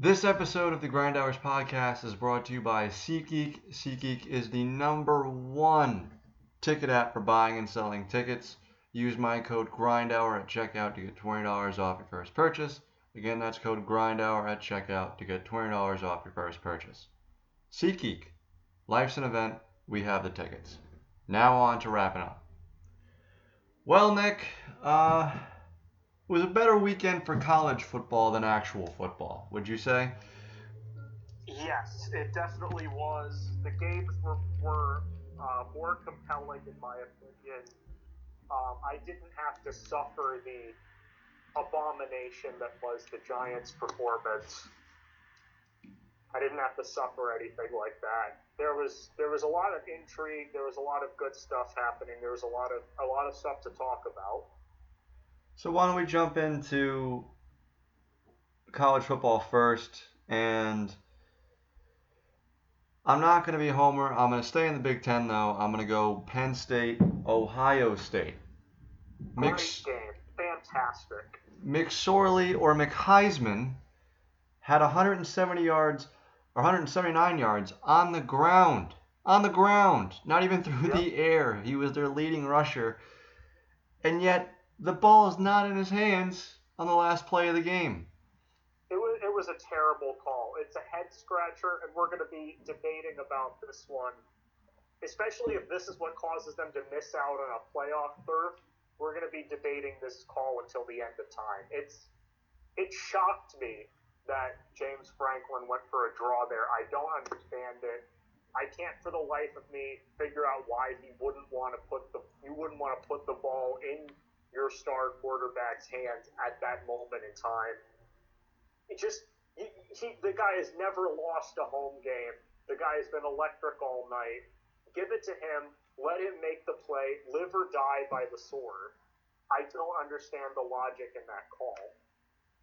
This episode of the Grind Hours podcast is brought to you by SeatGeek. SeatGeek is the number one ticket app for buying and selling tickets. Use my code GRINDHOUR at checkout to get $20 off your first purchase. Again, that's code GRINDHOUR at checkout to get $20 off your first purchase. SeatGeek. Life's an event. We have the tickets. Now on to wrapping up. Well, Nick, uh, it was a better weekend for college football than actual football, would you say? Yes, it definitely was. The games were, were uh, more compelling, in my opinion. Um, I didn't have to suffer the abomination that was the Giants' performance. I didn't have to suffer anything like that. There was there was a lot of intrigue. There was a lot of good stuff happening. There was a lot of a lot of stuff to talk about. So why don't we jump into college football first? And I'm not going to be homer. I'm going to stay in the Big Ten though. I'm going to go Penn State, Ohio State. Great game, fantastic. McSorley or McHeisman had 170 yards or 179 yards on the ground. On the ground, not even through Yep. the air. He was their leading rusher. And yet the ball is not in his hands on the last play of the game. It was it was a terrible call. It's a head scratcher, and we're going to be debating about this one, especially if this is what causes them to miss out on a playoff berth. We're going to be debating this call until the end of time. It's it shocked me that James Franklin went for a draw there. I don't understand it. I can't for the life of me figure out why he wouldn't want to put the you wouldn't want to put the ball in your star quarterback's hands at that moment in time. It just he, he the guy has never lost a home game. The guy has been electric all night. Give it to him. Let him make the play. Live or die by the sword. I don't understand the logic in that call.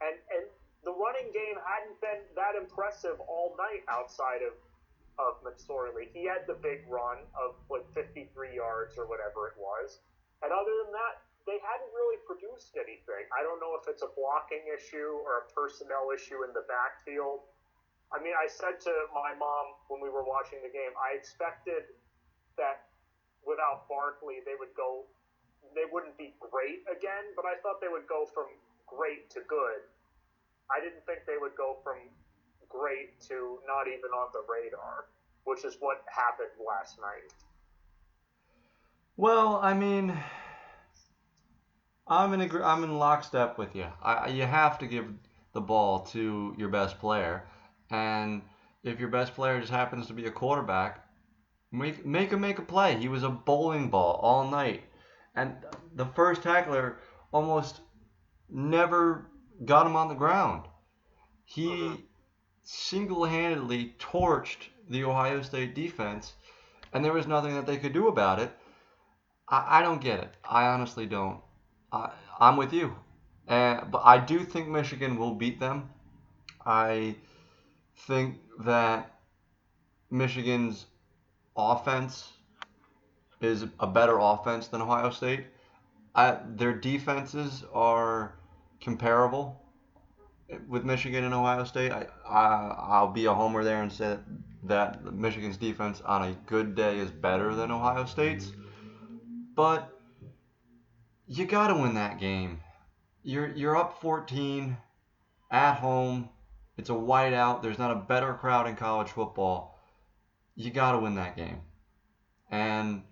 And and the running game hadn't been that impressive all night outside of of McSorley. He had the big run of like 53 yards or whatever it was. And other than that, they hadn't really produced anything. I don't know if it's a blocking issue or a personnel issue in the backfield. I mean, I said to my mom when we were watching the game, I expected that without Barkley, they would go, they wouldn't be great again, but I thought they would go from great to good. I didn't think they would go from great to not even on the radar, which is what happened last night. Well, I mean, I'm in I'm in lockstep with you. I, you have to give the ball to your best player, and if your best player just happens to be a quarterback, make make him make a play. He was a bowling ball all night, and the first tackler almost never got him on the ground. He single-handedly torched the Ohio State defense, and there was nothing that they could do about it. I, I don't get it. I honestly don't. I, I'm with you. Uh, but I do think Michigan will beat them. I think that Michigan's offense is a better offense than Ohio State. I, their defenses are comparable with Michigan and Ohio State. I, I I'll be a homer there and say that Michigan's defense on a good day is better than Ohio State's. But you got to win that game. You're you're up 14 at home. It's a whiteout. There's not a better crowd in college football. You got to win that game. And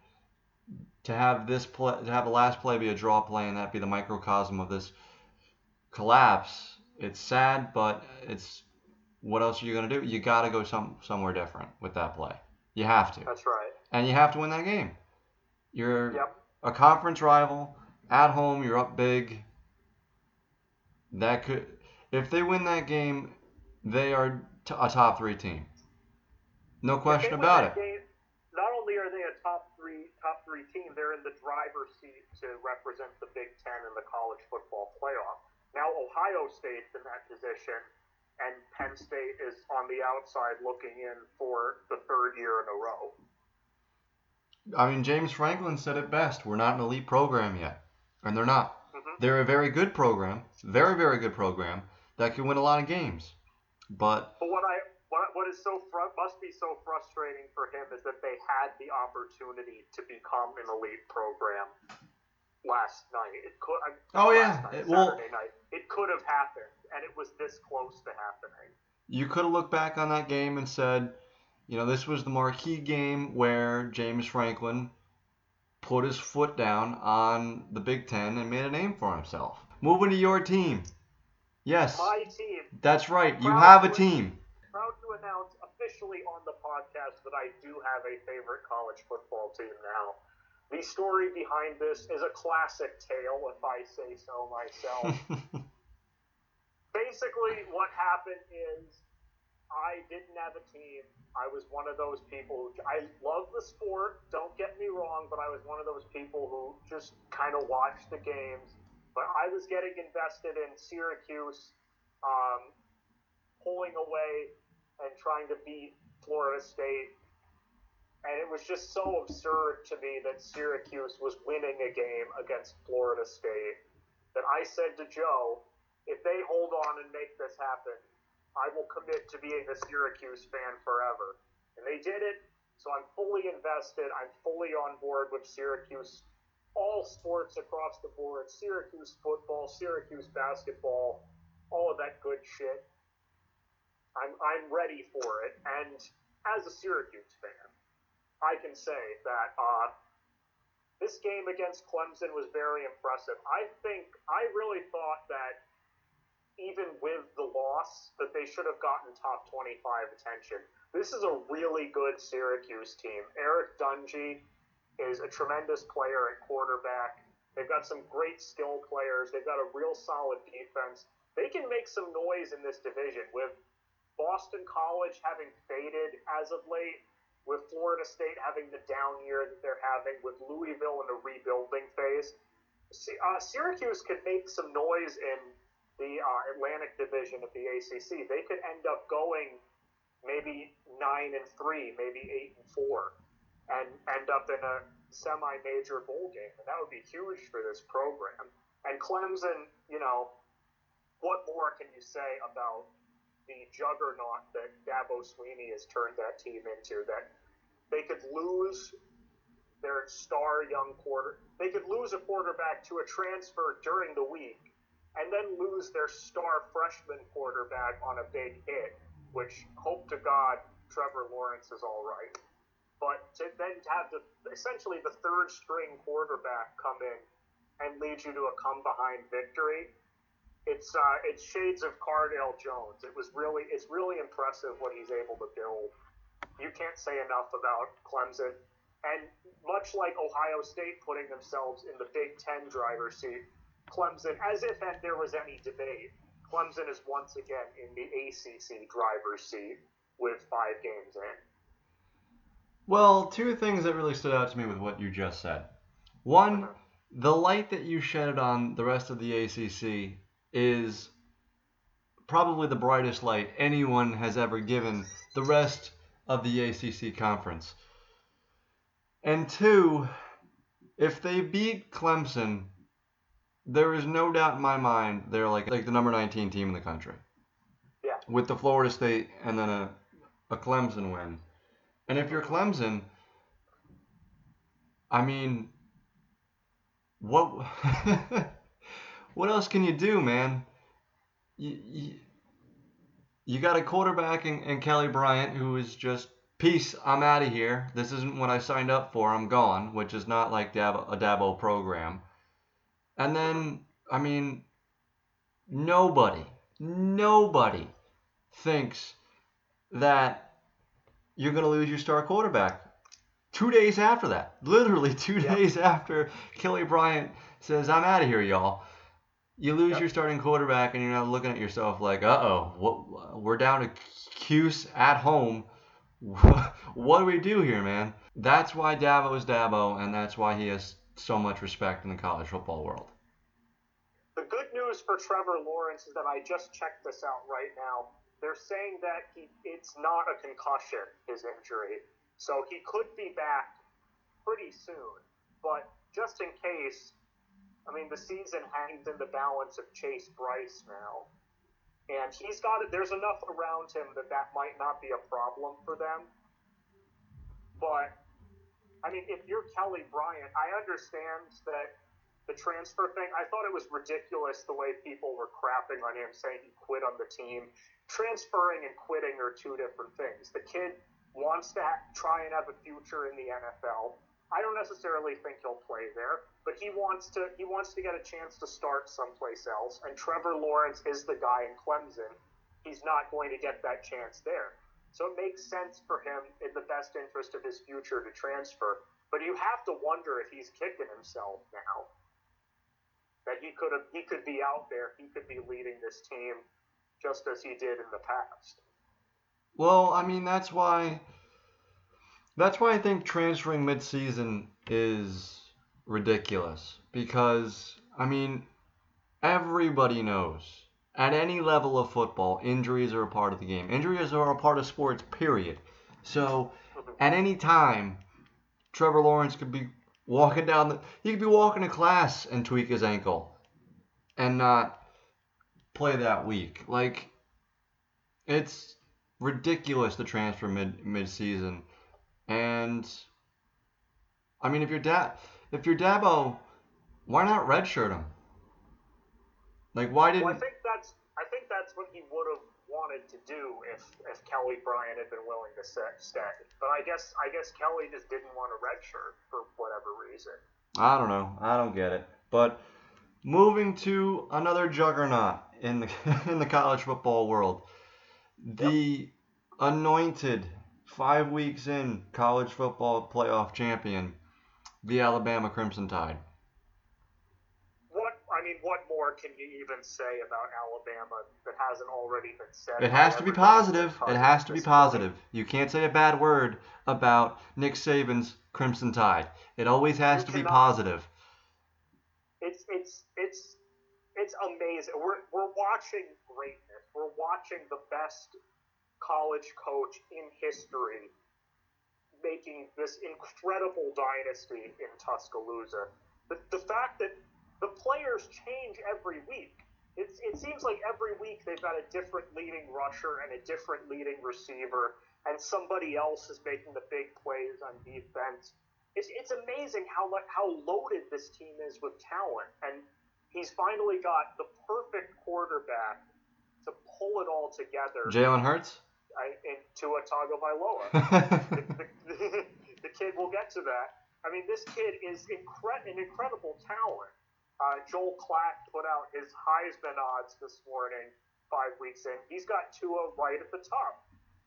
to have this play, to have the last play be a draw play and that be the microcosm of this collapse, it's sad, but it's what else are you gonna do? You got to go some somewhere different with that play. You have to That's right. and you have to win that game. You're Yep. a conference rival at home. You're up big. That could, if they win that game, they are t- a top three team. No question If they win about it. game, not only are they a top three top three team, they're in the driver's seat to represent the Big Ten in the college football playoff. Now Ohio State's in that position, and Penn State is on the outside looking in for the third year in a row. I mean, James Franklin said it best. We're not an elite program yet, and they're not. Mhm. They're a very good program, very very good program that can win a lot of games. But But what I what, what is so fr- must be so frustrating for him is that they had the opportunity to become an elite program last night. It could. I- Oh, yeah. night, It- well- Saturday night. It could have happened, and it was this close to happening. you could have looked back on that game and said, you know, this was the marquee game where James Franklin put his foot down on the Big Ten and made a name for himself. Moving to your team. Yes, My team that's right. You Proud have a to- team. proud to announce officially on the podcast that I do have a favorite college football team now. The story behind this is a classic tale, if I say so myself. basically what happened is I didn't have a team. I was one of those people. Who, I love the sport. Don't get me wrong, but I was one of those people who just kind of watched the games. But I was getting invested in Syracuse, um, pulling away and trying to beat Florida State. And it was just so absurd to me that Syracuse was winning a game against Florida State that I said to Joe, if they hold on and make this happen, I will commit to being a Syracuse fan forever. And they did it, so I'm fully invested. I'm fully on board with Syracuse, all sports across the board Syracuse football, Syracuse basketball, all of that good shit. I'm, I'm ready for it. And as a Syracuse fan, I can say that uh, this game against Clemson was very impressive. I think, I really thought that even with the loss, that they should have gotten top 25 attention. This is a really good Syracuse team. Eric Dungey is a tremendous player at quarterback. They've got some great skill players. They've got a real solid defense. They can make some noise in this division with Boston College having faded as of late, with Florida State having the down year that they're having, with Louisville in a rebuilding phase. Uh, Syracuse could make some noise in the uh, Atlantic Division of the ACC. They could end up going maybe nine and three, maybe eight and four, and end up in a semi-major bowl game, and that would be huge for this program. And Clemson, you know, what more can you say about the juggernaut that Dabo Swinney has turned that team into? That they could lose their star young quarter, they could lose a quarterback to a transfer during the week and then lose their star freshman quarterback on a big hit, which hope to God Trevor Lawrence is all right. But to then have the essentially the third string quarterback come in and lead you to a come behind victory, it's uh, it's shades of Cardale Jones. It was really it's really impressive what he's able to build. You can't say enough about Clemson. And much like Ohio State putting themselves in the Big Ten driver's seat, Clemson, as if there was any debate, Clemson is once again in the ACC driver's seat with five games in. Well, two things that really stood out to me with what you just said. One, the light that you shedded on the rest of the ACC is probably the brightest light anyone has ever given the rest of the ACC conference. And two, if they beat Clemson, there is no doubt in my mind they're like like the number 19 team in the country. Yeah. With the Florida State and then a, a Clemson win. And if you're Clemson, I mean, what what else can you do, man? You, you, you got a quarterback in, in Kelly Bryant who is just peace. I'm out of here. This isn't what I signed up for. I'm gone, which is not like a Dabo program. And then, I mean, nobody, nobody thinks that you're going to lose your star quarterback. Two days after that, literally two Yeah. days after Kelly Bryant says, I'm out of here, y'all. You lose Yep. your starting quarterback, and you're not looking at yourself like, uh oh, we're down to Cuse at home. what do we do here, man? That's why Dabo is Dabo, and that's why he has so much respect in the college football world. The good news for Trevor Lawrence is that I just checked this out right now. They're saying that he it's not a concussion, his injury. So he could be back pretty soon. But just in case, I mean the season hangs in the balance of Chase Brice now. and he's got it. There's enough around him that that might not be a problem for them. But I mean, if you're Kelly Bryant, I understand that the transfer thing. I thought it was ridiculous the way people were crapping on him, saying he quit on the team. Transferring and quitting are two different things. The kid wants to try and have a future in the NFL. I don't necessarily think he'll play there, but he wants to he wants to get a chance to start someplace else. And Trevor Lawrence is the guy in Clemson. He's not going to get that chance there. So it makes sense for him in the best interest of his future to transfer. But you have to wonder if he's kicking himself now. That he could have he could be out there, he could be leading this team just as he did in the past. Well, I mean that's why that's why I think transferring midseason is ridiculous because I mean everybody knows at any level of football injuries are a part of the game. Injuries are a part of sports period. So at any time Trevor Lawrence could be walking down the he could be walking to class and tweak his ankle and not play that week. Like it's ridiculous to transfer mid mid season. And I mean, if you're da- if you're Dabo, why not redshirt him? Like, why didn't? Well, I think that's I think that's what he would have wanted to do if if Kelly Bryant had been willing to set, stay. But I guess I guess Kelly just didn't want a redshirt for whatever reason. I don't know. I don't get it. But moving to another juggernaut in the in the college football world, the anointed five weeks in college football playoff champion, the Alabama Crimson Tide. What I mean, what more can you even say about Alabama that hasn't already been said? It has to be positive. It has to be positive. You can't say a bad word about Nick Saban's Crimson Tide. It always has You to be positive. It's it's it's it's amazing. We're we're watching greatness. We're watching the best college coach in history making this incredible dynasty in Tuscaloosa. The, the fact that the players change every week. It's, it seems like every week they've got a different leading rusher and a different leading receiver, and somebody else is making the big plays on defense. It's, it's amazing how how loaded this team is with talent, and he's finally got the perfect quarterback to pull it all together. Jalen Hurts? I, in Tua Tagovailoa the, the, the kid will get to that. I mean, this kid is incre- an incredible talent. Uh, Joel Klatt put out his Heisman odds this morning, five weeks in. He's got Tua right at the top.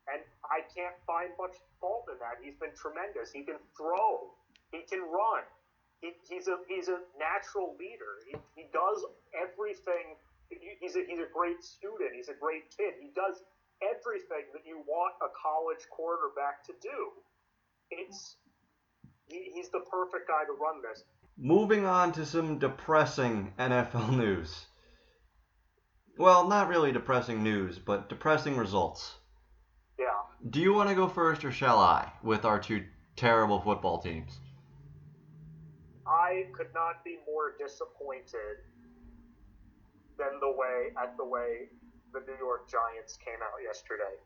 And I can't find much fault in that. He's been tremendous. He can throw, he can run. He, he's, a, he's a natural leader. He, he does everything. He- He's a, he's a great student. He's a great kid. He does everything that you want a college quarterback to do. It's he, he's the perfect guy to run this. Moving on to some depressing NFL news. Well, not really depressing news, but depressing results. Yeah. Do you want to go first or shall I with our two terrible football teams? I could not be more disappointed than the way at the way the New York Giants came out yesterday.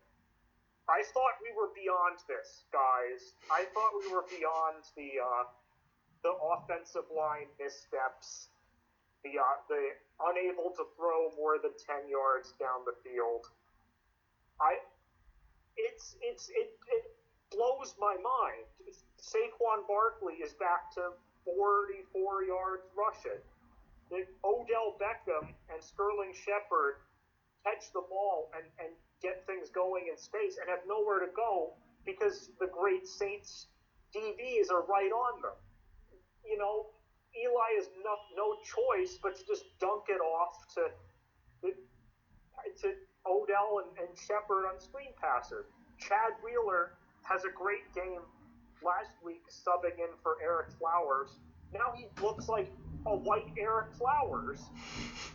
I thought we were beyond this, guys. I thought we were beyond the uh, the offensive line missteps, the uh, the unable to throw more than ten yards down the field. I, it's it's it, it blows my mind. Saquon Barkley is back to 44 yards rushing. That Odell Beckham and Sterling Shepard catch the ball and, and get things going in space and have nowhere to go because the great Saints DBs are right on them. Has no, no choice but to just dunk it off to to Odell and, and Shepard on screen passes. Chad Wheeler has a great game last week subbing in for Ereck Flowers. Now he looks like a white Ereck Flowers.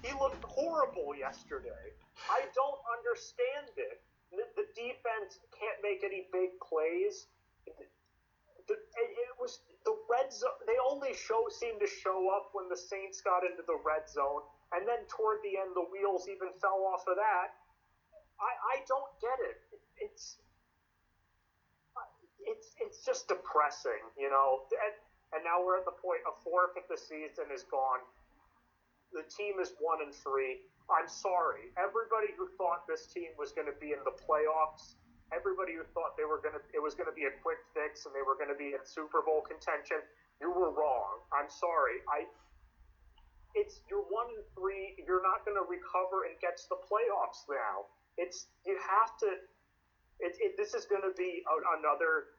He looked horrible yesterday. I don't understand it. The defense can't make any big plays. It was the red zone. They only show seemed to show up when the Saints got into the red zone, and then toward the end, the wheels even fell off of that. I, I don't get it. It's it's it's just depressing, you know. And, and now we're at the point a fourth of the season is gone. The team is one and three. I'm sorry, everybody who thought this team was going to be in the playoffs, everybody who thought they were going to it was going to be a quick fix and they were going to be in Super Bowl contention, you were wrong. I'm sorry. I it's you're one and three. You're not going to recover and get to the playoffs now. It's you have to. It, it this is going to be a, another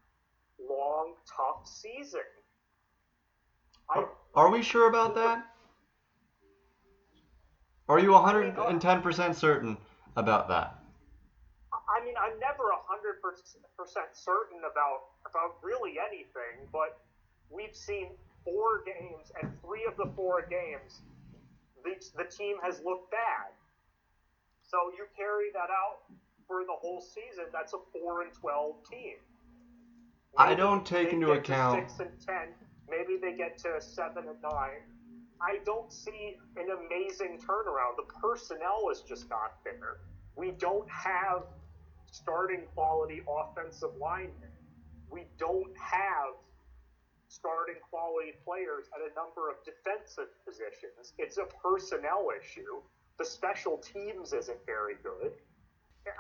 long, tough season. I, are we sure about that? Are you 110% certain about that? I mean, I'm never 100% certain about about really anything, but we've seen four games, and three of the four games, the, the team has looked bad. So you carry that out for the whole season. That's a four and 12 team. Maybe I don't take into account six and ten. Maybe they get to seven and nine. I don't see an amazing turnaround. The personnel is just not there. We don't have starting quality offensive linemen. We don't have starting quality players at a number of defensive positions. It's a personnel issue. The special teams isn't very good.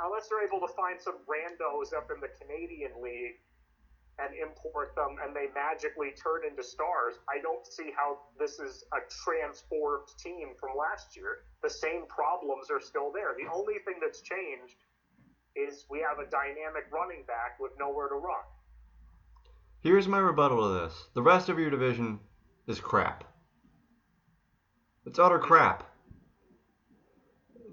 Unless they're able to find some randos up in the Canadian League and import them and they magically turn into stars, I don't see how this is a transformed team from last year. The same problems are still there. The only thing that's changed is we have a dynamic running back with nowhere to run. Here's my rebuttal to this. The rest of your division is crap. It's utter crap.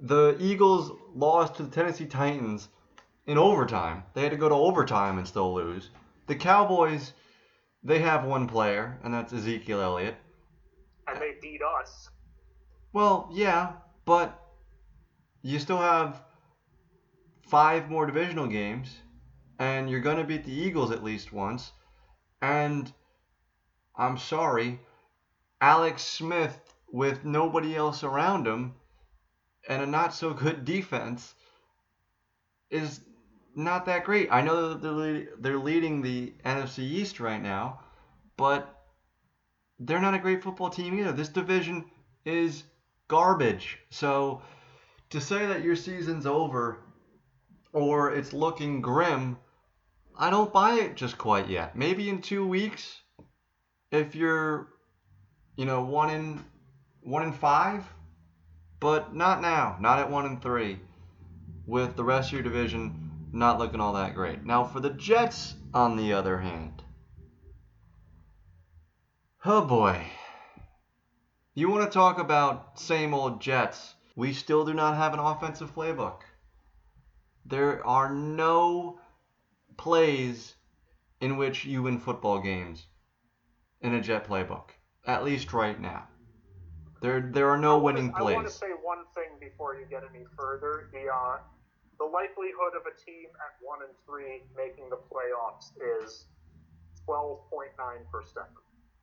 The Eagles lost to the Tennessee Titans in overtime. They had to go to overtime and still lose. The Cowboys, they have one player, and that's Ezekiel Elliott. And they beat us. Well, yeah, but you still have five more divisional games, and you're going to beat the Eagles at least once. And I'm sorry, Alex Smith, with nobody else around him and a not so good defense, is not that great. I know that they're, leading the NFC East right now, but they're not a great football team either. This division is garbage. So to say that your season's over or it's looking grim I don't buy it just quite yet. Maybe in two weeks, if you're, you know, one in one in five, but not now. Not at one in three, with the rest of your division not looking all that great. Now for the Jets, on the other hand, oh boy, you want to talk about same old Jets? We still do not have an offensive playbook. There are no plays in which you win football games in a Jet playbook, at least right now. There, there are no winning plays. I want to say one thing before you get any further. The, uh, the likelihood of a team at one and three making the playoffs is 12.9%.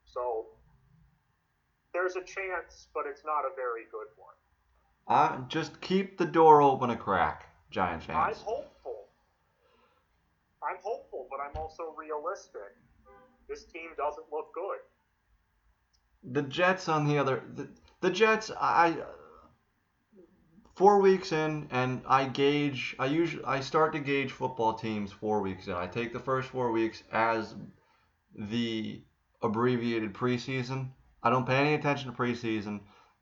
So there's a chance, but it's not a very good one. Uh, just keep the door open a crack, Giant fans. I'm hopeful. I'm hopeful, but I'm also realistic. This team doesn't look good. The Jets, on the other, the, the Jets, I four weeks in, and I gauge. I usually I start to gauge football teams four weeks in. I take the first four weeks as the abbreviated preseason. I don't pay any attention to preseason,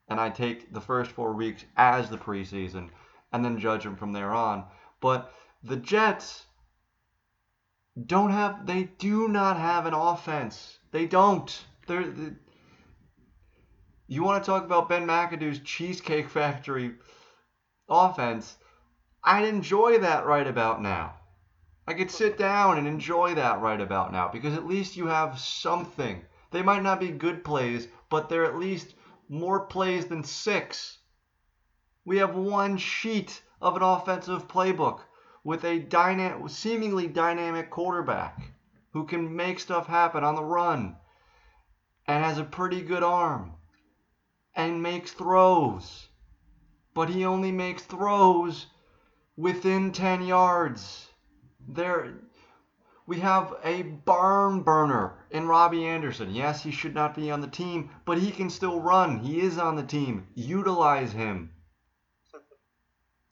and I take the first four weeks as the preseason, and then judge them from there on. But the Jets don't have they do not have an offense. They don't. They're, they, you want to talk about Ben McAdoo's Cheesecake Factory offense? I'd enjoy that right about now. I could sit down and enjoy that right about now because at least you have something. They might not be good plays, but they're at least more plays than six. We have one sheet of an offensive playbook with a dyna- seemingly dynamic quarterback who can make stuff happen on the run and has a pretty good arm and makes throws. But he only makes throws within 10 yards. There we have a barn burner in Robbie Anderson. Yes, he should not be on the team, but he can still run. He is on the team. Utilize him.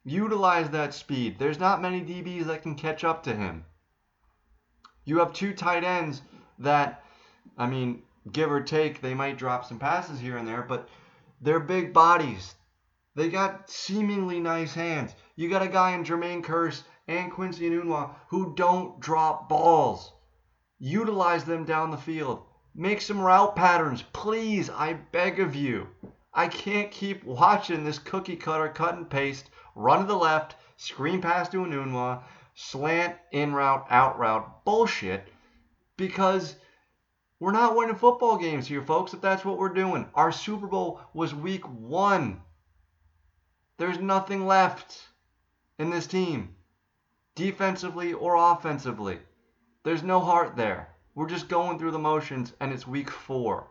Utilize that speed. There's not many DBs that can catch up to him. You have two tight ends that, I mean, give or take, they might drop some passes here and there, but they're big bodies. They got seemingly nice hands. You got a guy in Jermaine Kearse and Quincy Enunwa who don't drop balls. Utilize them down the field. Make some route patterns, please. I beg of you. I can't keep watching this cookie cutter cut and paste, run to the left, screen pass to Enunwa, slant, in route, out route bullshit because we're not winning football games here, folks, if that's what we're doing. Our Super Bowl was week one. There's nothing left in this team, defensively or offensively. There's no heart there. We're just going through the motions, and it's week four.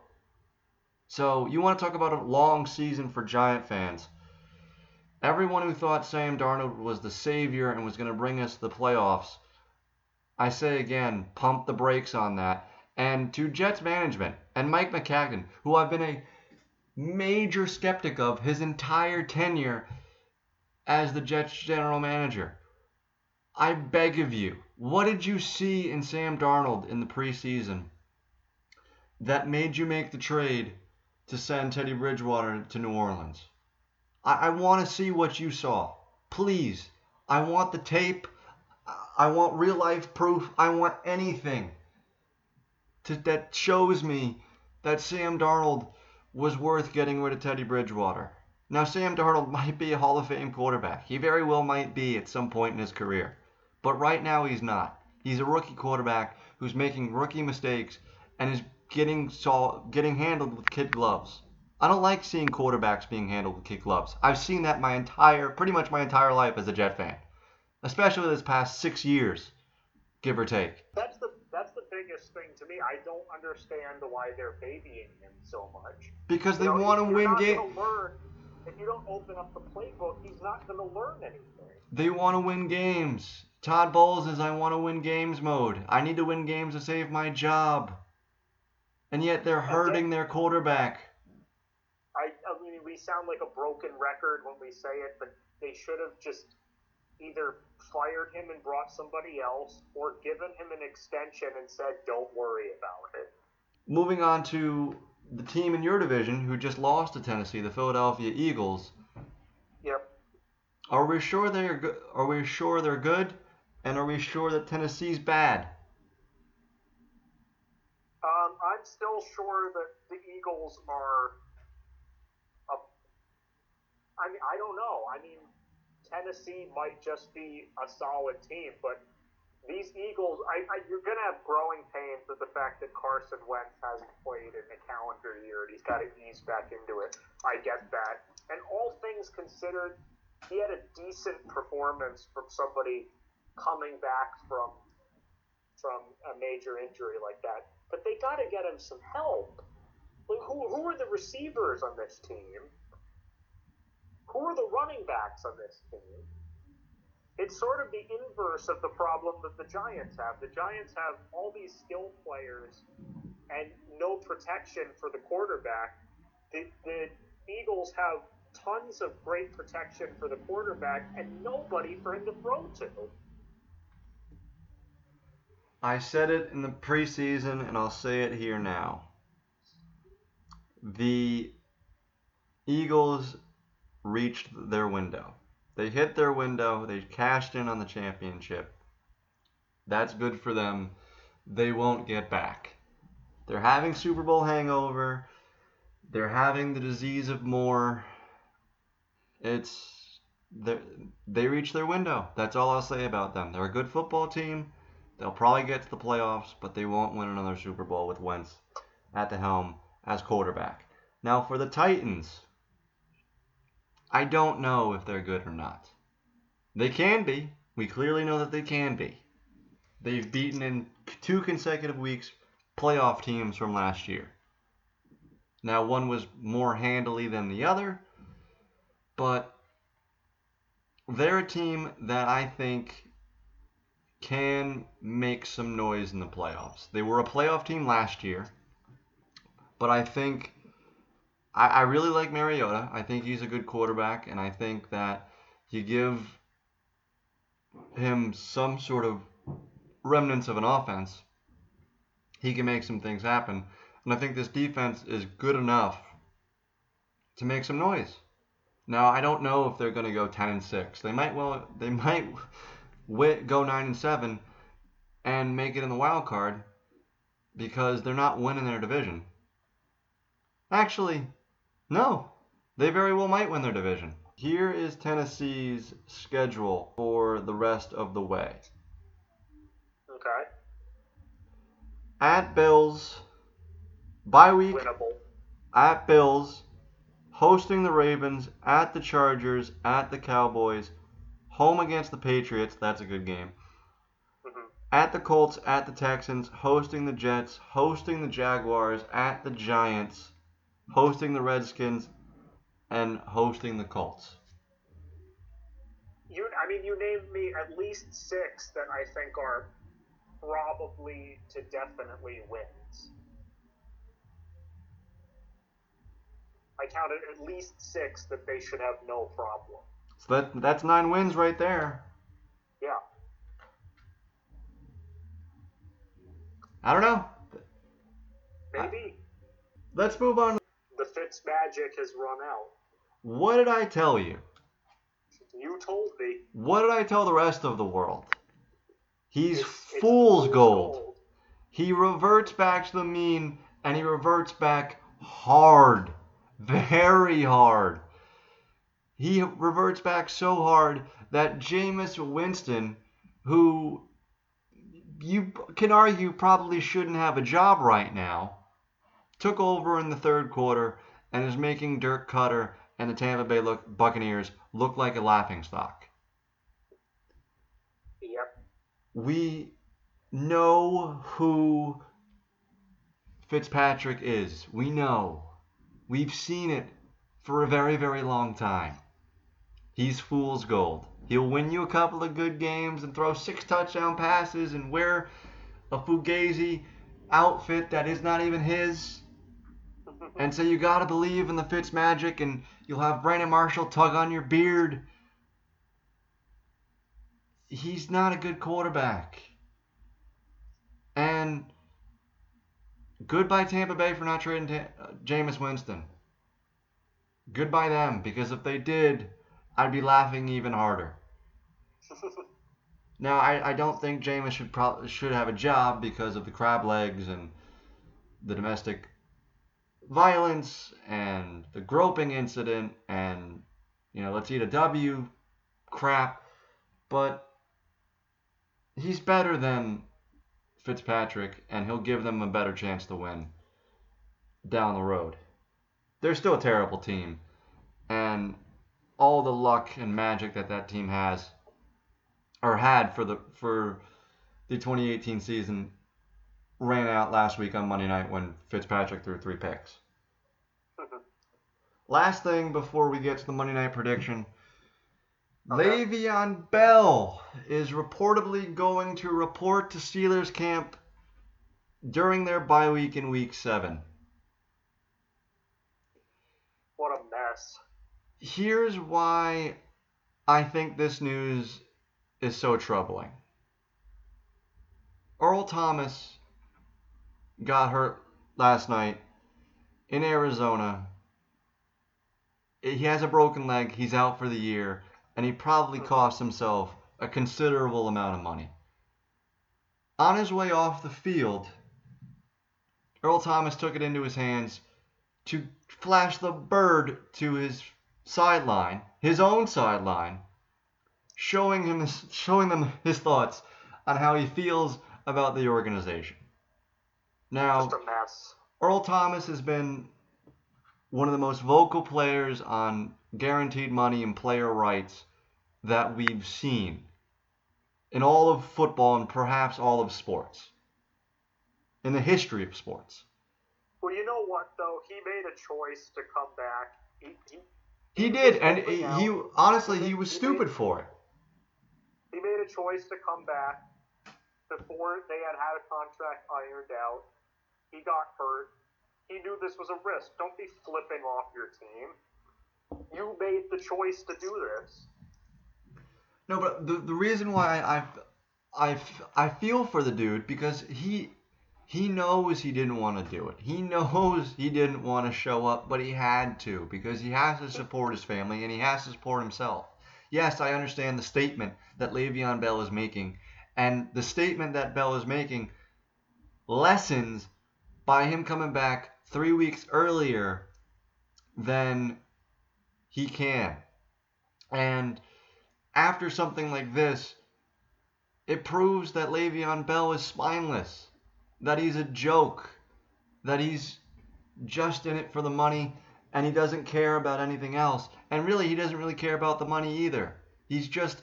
So, you want to talk about a long season for Giant fans. Everyone who thought Sam Darnold was the savior and was going to bring us the playoffs, I say again, pump the brakes on that. And to Jets management and Mike Maccagnan, who I've been a major skeptic of his entire tenure as the Jets general manager. I beg of you, what did you see in Sam Darnold in the preseason that made you make the trade to send Teddy Bridgewater to New Orleans? I, I want to see what you saw. Please. I want the tape. I want real life proof. I want anything to, that shows me that Sam Darnold was worth getting rid of Teddy Bridgewater. Now, Sam Darnold might be a Hall of Fame quarterback. He very well might be at some point in his career. But right now, he's not. He's a rookie quarterback who's making rookie mistakes and is getting saw, getting handled with kid gloves. I don't like seeing quarterbacks being handled with kid gloves. I've seen that my entire, pretty much my entire life as a Jet fan, especially this past six years, give or take. That's the that's the biggest thing to me. I don't understand why they're babying him so much. Because they you know, want to win games. If you don't open up the playbook, he's not going to learn anything. They want to win games. Todd Bowles is I want to win games mode. I need to win games to save my job. And yet they're hurting their quarterback. I, I mean, we sound like a broken record when we say it, but they should have just either fired him and brought somebody else or given him an extension and said, don't worry about it. Moving on to the team in your division who just lost to Tennessee, the Philadelphia Eagles. Yep. Are we sure they're good? Are we sure they're good? And are we sure that Tennessee's bad? Um, I'm still sure that the Eagles are. I mean, I don't know. I mean, Tennessee might just be a solid team, but these Eagles, I, I, you're going to have growing pains with the fact that Carson Wentz hasn't played in a calendar year and he's got to ease back into it. I get that. And all things considered, he had a decent performance from somebody coming back from from a major injury like that. But they got to get him some help. Like, who, who are the receivers on this team? Who are the running backs on this team? It's sort of the inverse of the problem that the Giants have. The Giants have all these skill players and no protection for the quarterback. The, the Eagles have tons of great protection for the quarterback and nobody for him to throw to. I said it in the preseason and I'll say it here now. The Eagles reached their window. They hit their window. They cashed in on the championship. That's good for them. They won't get back. They're having Super Bowl hangover. They're having the disease of more. It's they reached their window. That's all I'll say about them. They're a good football team. They'll probably get to the playoffs, but they won't win another Super Bowl with Wentz at the helm as quarterback. Now for the Titans, I don't know if they're good or not. They can be. We clearly know that they can be. They've beaten in two consecutive weeks playoff teams from last year. Now, one was more handily than the other, but they're a team that I think can make some noise in the playoffs. They were a playoff team last year, but I think I, I really like Mariota. I think he's a good quarterback, and I think that you give him some sort of remnants of an offense, he can make some things happen. And I think this defense is good enough to make some noise. Now I don't know if they're going to go 10 and 6. They might well they might go 9 and 7 and make it in the wild card because they're not winning their division. Actually, no. They very well might win their division. Here is Tennessee's schedule for the rest of the way. Okay. At Bills, bye week Winnable. at Bills, hosting the Ravens, at the Chargers, at the Cowboys, home against the Patriots. That's a good game. hmm At the Colts, at the Texans, hosting the Jets, hosting the Jaguars, at the Giants, hosting the Redskins, and hosting the Colts. You, I mean, you named me at least six that I think are probably to definitely wins. I counted at least six that they should have no problem. So that that's nine wins right there. Yeah. I don't know. Maybe Let's move on. Fitz magic has run out. What did I tell you? You told me. What did I tell the rest of the world? He's It's- it's fool's gold. He reverts back to the mean and he reverts back hard. Very hard. He reverts back so hard that Jameis Winston, who you can argue probably shouldn't have a job right now, took over in the third quarter and is making Dirk Koetter and the Tampa Bay look, Buccaneers look like a laughingstock. Yep. we know who Fitzpatrick is. We know. We've seen it for a very, very long time. He's fool's gold. He'll win you a couple of good games and throw six touchdown passes and wear a Fugazi outfit that is not even his. And so you gotta believe in the Fitz magic, and you'll have Brandon Marshall tug on your beard. He's not a good quarterback. And goodbye Tampa Bay for not trading Ta- uh, Jameis Winston. Goodbye them, because if they did, I'd be laughing even harder. Now, I, I don't think Jameis should pro- should have a job because of the crab legs and the domestic violence and the groping incident and you know let's eat a W crap, but he's better than Fitzpatrick and he'll give them a better chance to win down the road. They're still a terrible team, and all the luck and magic that that team has or had for the for the 2018 season ran out last week on Monday night when Fitzpatrick threw three picks. Mm-hmm. Last thing before we get to the Monday night prediction. Okay. Le'Veon Bell is reportedly going to report to Steelers camp during their bye week in week seven. what a mess. Here's why I think this news is so troubling. Earl Thomas got hurt last night in Arizona. He has a broken leg. He's out for the year, and he probably cost himself a considerable amount of money. On his way off the field, Earl Thomas took it into his hands to flash the bird to his sideline, his own sideline, showing him showing them his thoughts on how he feels about the organization. Now, Just a mess. Earl Thomas has been one of the most vocal players on guaranteed money and player rights that we've seen in all of football and perhaps all of sports. In the history of sports. Well, you know what though? He made a choice to come back. He, he He did, and he, he honestly He was stupid made- for it. He made a choice to come back before they had had a contract ironed out. He got hurt. He knew this was a risk. Don't be flipping off your team. You made the choice to do this. No, but the the reason why I I I, feel for the dude because he he knows he didn't want to do it. He knows he didn't want to show up, but he had to because he has to support his family and he has to support himself. Yes, I understand the statement that Le'Veon Bell is making, and the statement that Bell is making lessens by him coming back three weeks earlier than he can. And after something like this, it proves that Le'Veon Bell is spineless, that he's a joke, that he's just in it for the money, and he doesn't care about anything else. And really, he doesn't really care about the money either. He's just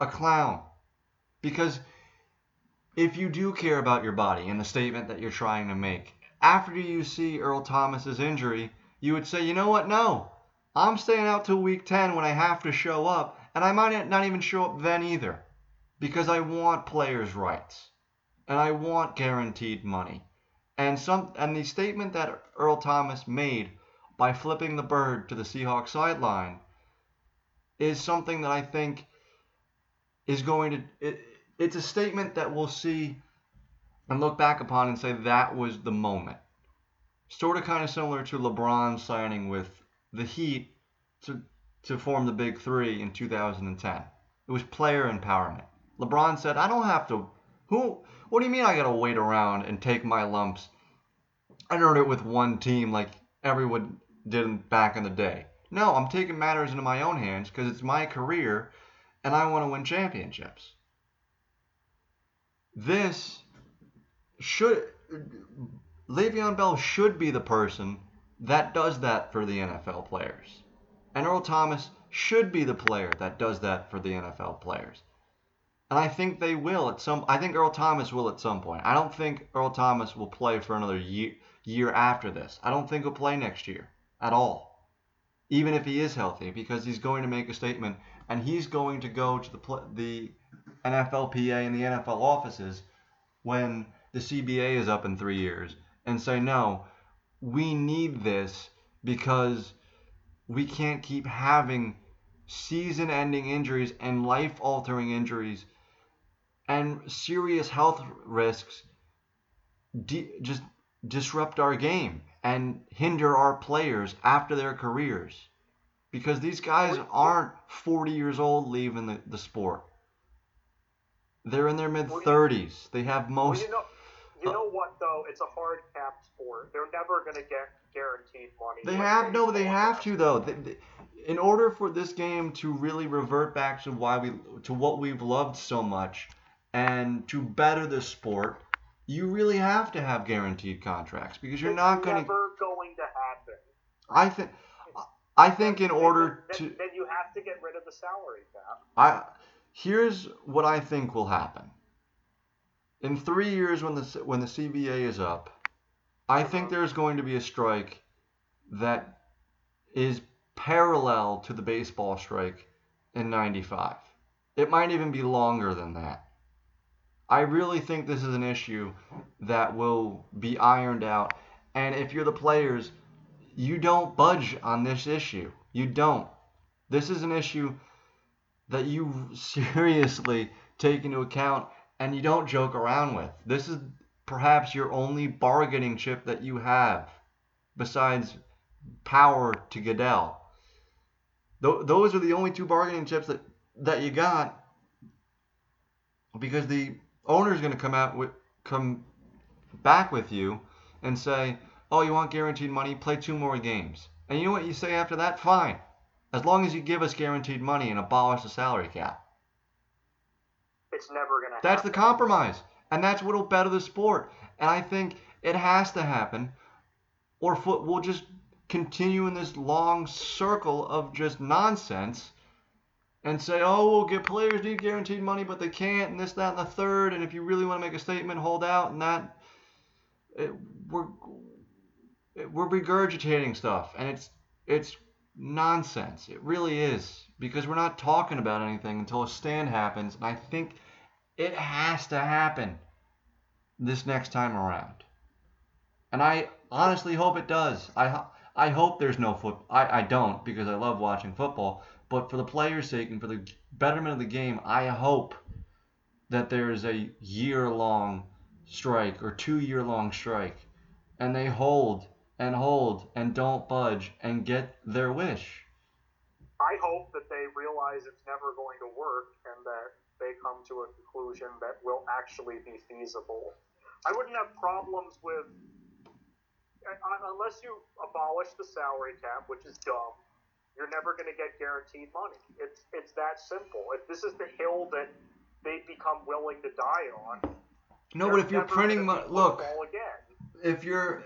a clown. Because if you do care about your body and the statement that you're trying to make, after you see Earl Thomas's injury, you would say, you know what? No, I'm staying out till week 10 when I have to show up, and I might not even show up then either, because I want players' rights, and I want guaranteed money. And some and the statement that Earl Thomas made by flipping the bird to the Seahawks sideline is something that I think is going to it's a statement that we'll see and look back upon and say that was the moment. Sort of kind of similar to LeBron signing with the Heat to to form the Big 3 in 2010. It was player empowerment. LeBron said, "I don't have to who what do you mean I got to wait around and take my lumps and earn it with one team like everyone did back in the day? No, I'm taking matters into my own hands because it's my career and I want to win championships." This should Le'Veon Bell should be the person that does that for the NFL players. And Earl Thomas should be the player that does that for the NFL players. And I think they will at some I think Earl Thomas will at some point. I don't think Earl Thomas will play for another year year after this. I don't think he'll play next year at all. Even if he is healthy because he's going to make a statement and he's going to go to the the NFLPA and the NFL offices when the CBA is up in 3 years and say no, we need this because we can't keep having season ending injuries and life altering injuries and serious health risks di- just disrupt our game and hinder our players after their careers. Because these guys aren't 40 years old leaving the, the sport they're in their mid 30s they have Well, most you know, you know what though? It's a hard cap sport. They're never going to get guaranteed money. They have no, they have to though. They- they- in order for this game to really revert back to why we to what we've loved so much and to better the sport, you really have to have guaranteed contracts because you're It's not going to. never going to happen. I think. I think in order then, to. then you have to get rid of the salary cap. I here's what I think will happen. In three years, when the when the CBA is up, I think there's going to be a strike that is parallel to the baseball strike in '95. It might even be longer than that. I really think this is an issue that will be ironed out. And if you're the players, you don't budge on this issue. You don't. This is an issue that you seriously take into account and you don't joke around with. This is perhaps your only bargaining chip that you have besides power to Goodell. Th- those are the only two bargaining chips that, that you got because the owner is going to come out with come back with you and say, "Oh, you want guaranteed money? Play two more games." And you know what you say after that? Fine. As long as you give us guaranteed money and abolish the salary cap. It's never going to happen. That's the compromise. And that's what'll better the sport. And I think it has to happen. Or foot will just continue in this long circle of just nonsense and say, oh, we'll get players need guaranteed money, but they can't, and this, that, and the third. And if you really want to make a statement, hold out, and that. It, we're it, we're regurgitating stuff, and it's it's nonsense. It really is because we're not talking about anything until a stand happens, and I think it has to happen this next time around. And I honestly hope it does. I I hope there's no foot. I, I don't because I love watching football. But for the players' sake and for the betterment of the game, I hope that there is a year long strike or two year long strike and they hold and hold and don't budge and get their wish. I hope that they realize it's never going to work and that they come to a conclusion that will actually be feasible. I wouldn't have problems with uh, unless you abolish the salary cap, which is dumb. You're never going to get guaranteed money. It's it's that simple. If this is the hill that they become willing to die on, no, but if you're printing money, look, if you're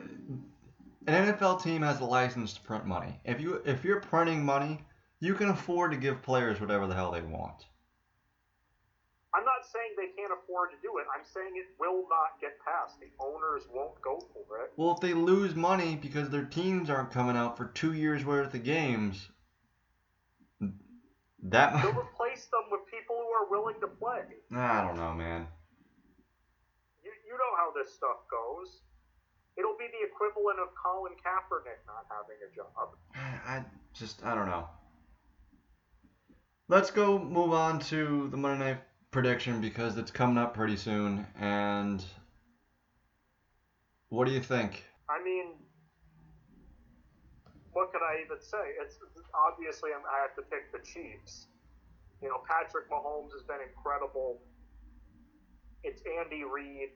an NFL team has a license to print money. If you if you're printing money, you can afford to give players whatever the hell they want. I'm not saying they can't afford to do it. I'm saying it will not get passed. The owners won't go for it. Well, if they lose money because their teams aren't coming out for two years worth of games, that they'll replace them with people who are willing to play. I don't know, man. You you know how this stuff goes. It'll be the equivalent of Colin Kaepernick not having a job. I just I don't know. Let's go move on to the Monday night prediction because it's coming up pretty soon. And what do you think? I mean, what could I even say? It's obviously I'm, I have to pick the Chiefs. You know, Patrick Mahomes has been incredible. It's Andy Reid.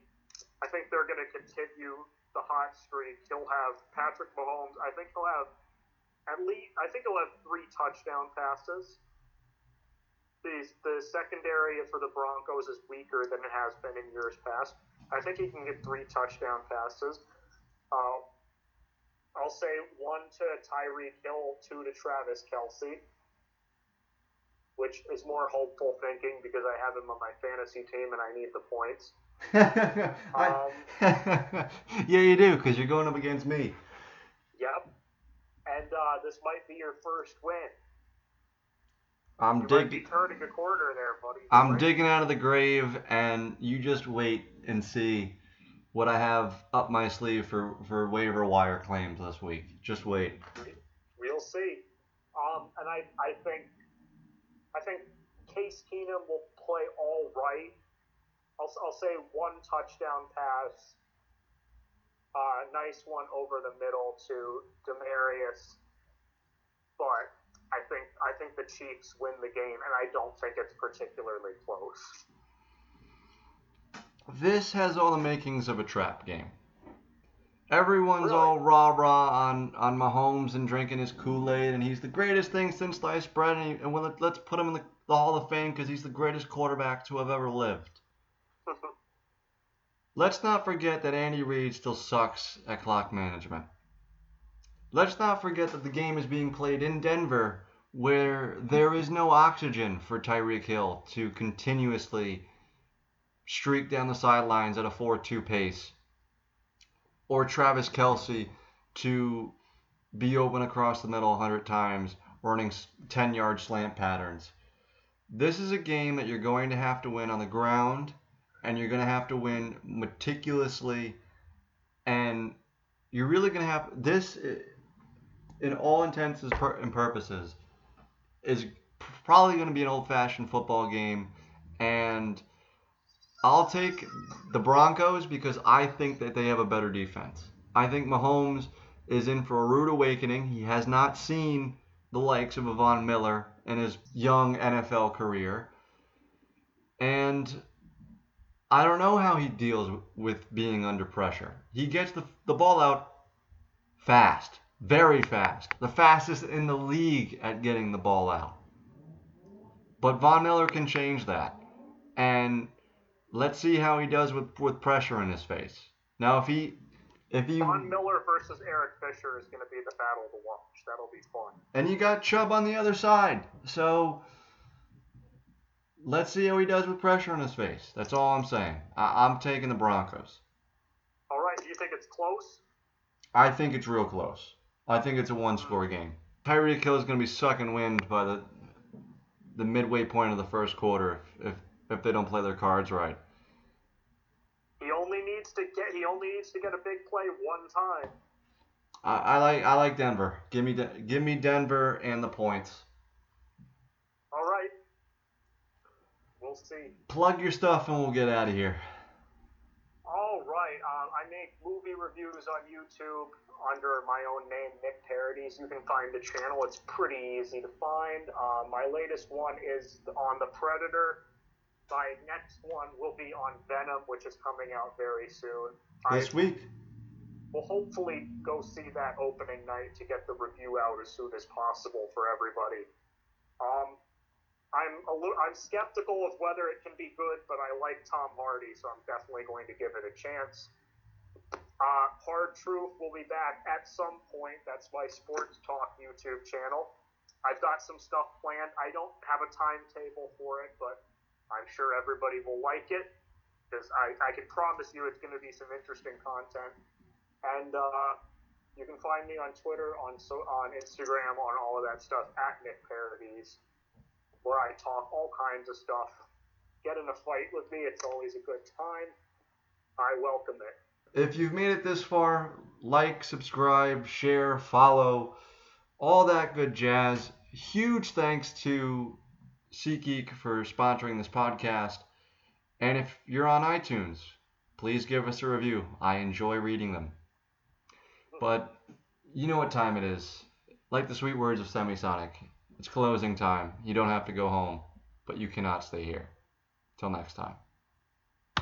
I think they're going to continue the hot streak. He'll have Patrick Mahomes. I think he'll have at least. I think he'll have three touchdown passes the, the secondary for the Broncos is weaker than it has been in years past. I think he can get three touchdown passes. Uh, I'll say one to Tyreek Hill, two to Travis Kelce, which is more hopeful thinking because I have him on my fantasy team and I need the points. Um, yeah, you do because you're going up against me. Yep. And uh, this might be your first win. I'm digging. turning a corner there, buddy. I'm right? digging out of the grave, and you just wait and see what I have up my sleeve for for waiver wire claims this week. Just wait. We'll see. Um, and I I think I think Case Keenum will play all right. I'll I'll say one touchdown pass. Uh, nice one over the middle to Demaryius, but I think I think the Chiefs win the game, and I don't think it's particularly close. This has all the makings of a trap game. Everyone's really? all rah rah on on Mahomes and drinking his Kool Aid, and he's the greatest thing since sliced bread, and, he, and well, let's put him in the, the Hall of Fame because he's the greatest quarterback to have ever lived. Let's not forget that Andy Reid still sucks at clock management. Let's not forget that the game is being played in Denver where there is no oxygen for Tyreek Hill to continuously streak down the sidelines at a 4 2 pace, or Travis Kelce to be open across the middle 100 times, running 10 yard slant patterns. This is a game that you're going to have to win on the ground, and you're going to have to win meticulously, and you're really going to have this in all intents and purposes, is probably going to be an old fashioned football game. And I'll take the Broncos because I think that they have a better defense. I think Mahomes is in for a rude awakening. He has not seen the likes of a Von Miller in his young NFL career. And I don't know how he deals with being under pressure. He gets the, the ball out fast very fast, the fastest in the league at getting the ball out. But Von Miller can change that. And let's see how he does with, with pressure in his face. Now, if he. If he, Von Miller versus Eric Fisher is going to be the battle to watch. That'll be fun. And you got Chubb on the other side. So let's see how he does with pressure on his face. That's all I'm saying. I, I'm taking the Broncos. All right. Do you think it's close? I think it's real close. I think it's a one score game. Tyreek Hill is going to be sucking wind by the the midway point of the first quarter if, if if they don't play their cards right. He only needs to get he only needs to get a big play one time. I, I like I like Denver. Give me De- give me Denver and the points. All right. We'll see. Plug your stuff and we'll get out of here. All right. Um, I make movie reviews on YouTube under my own name, Nick Parodies. You can find the channel. It's pretty easy to find. Uh, my latest one is on The Predator. My next one will be on Venom, which is coming out very soon. This I week. will hopefully go see that opening night to get the review out as soon as possible for everybody. Um, I'm a little, I'm skeptical of whether it can be good, but I like Tom Hardy, so I'm definitely going to give it a chance. Uh, Hard Truth will be back at some point. That's my Sports Talk YouTube channel. I've got some stuff planned. I don't have a timetable for it, but I'm sure everybody will like it because I, I can promise you it's going to be some interesting content. And uh, you can find me on Twitter, on so on Instagram, on all of that stuff at Nick Parodies, where I talk all kinds of stuff. Get in a fight with me; it's always a good time. I welcome it. If you've made it this far, like, subscribe, share, follow, all that good jazz. Huge thanks to SeatGeek for sponsoring this podcast. And if you're on iTunes, please give us a review. I enjoy reading them. But you know what time it is. Like the sweet words of Semisonic, it's closing time. You don't have to go home, but you cannot stay here. Till next time.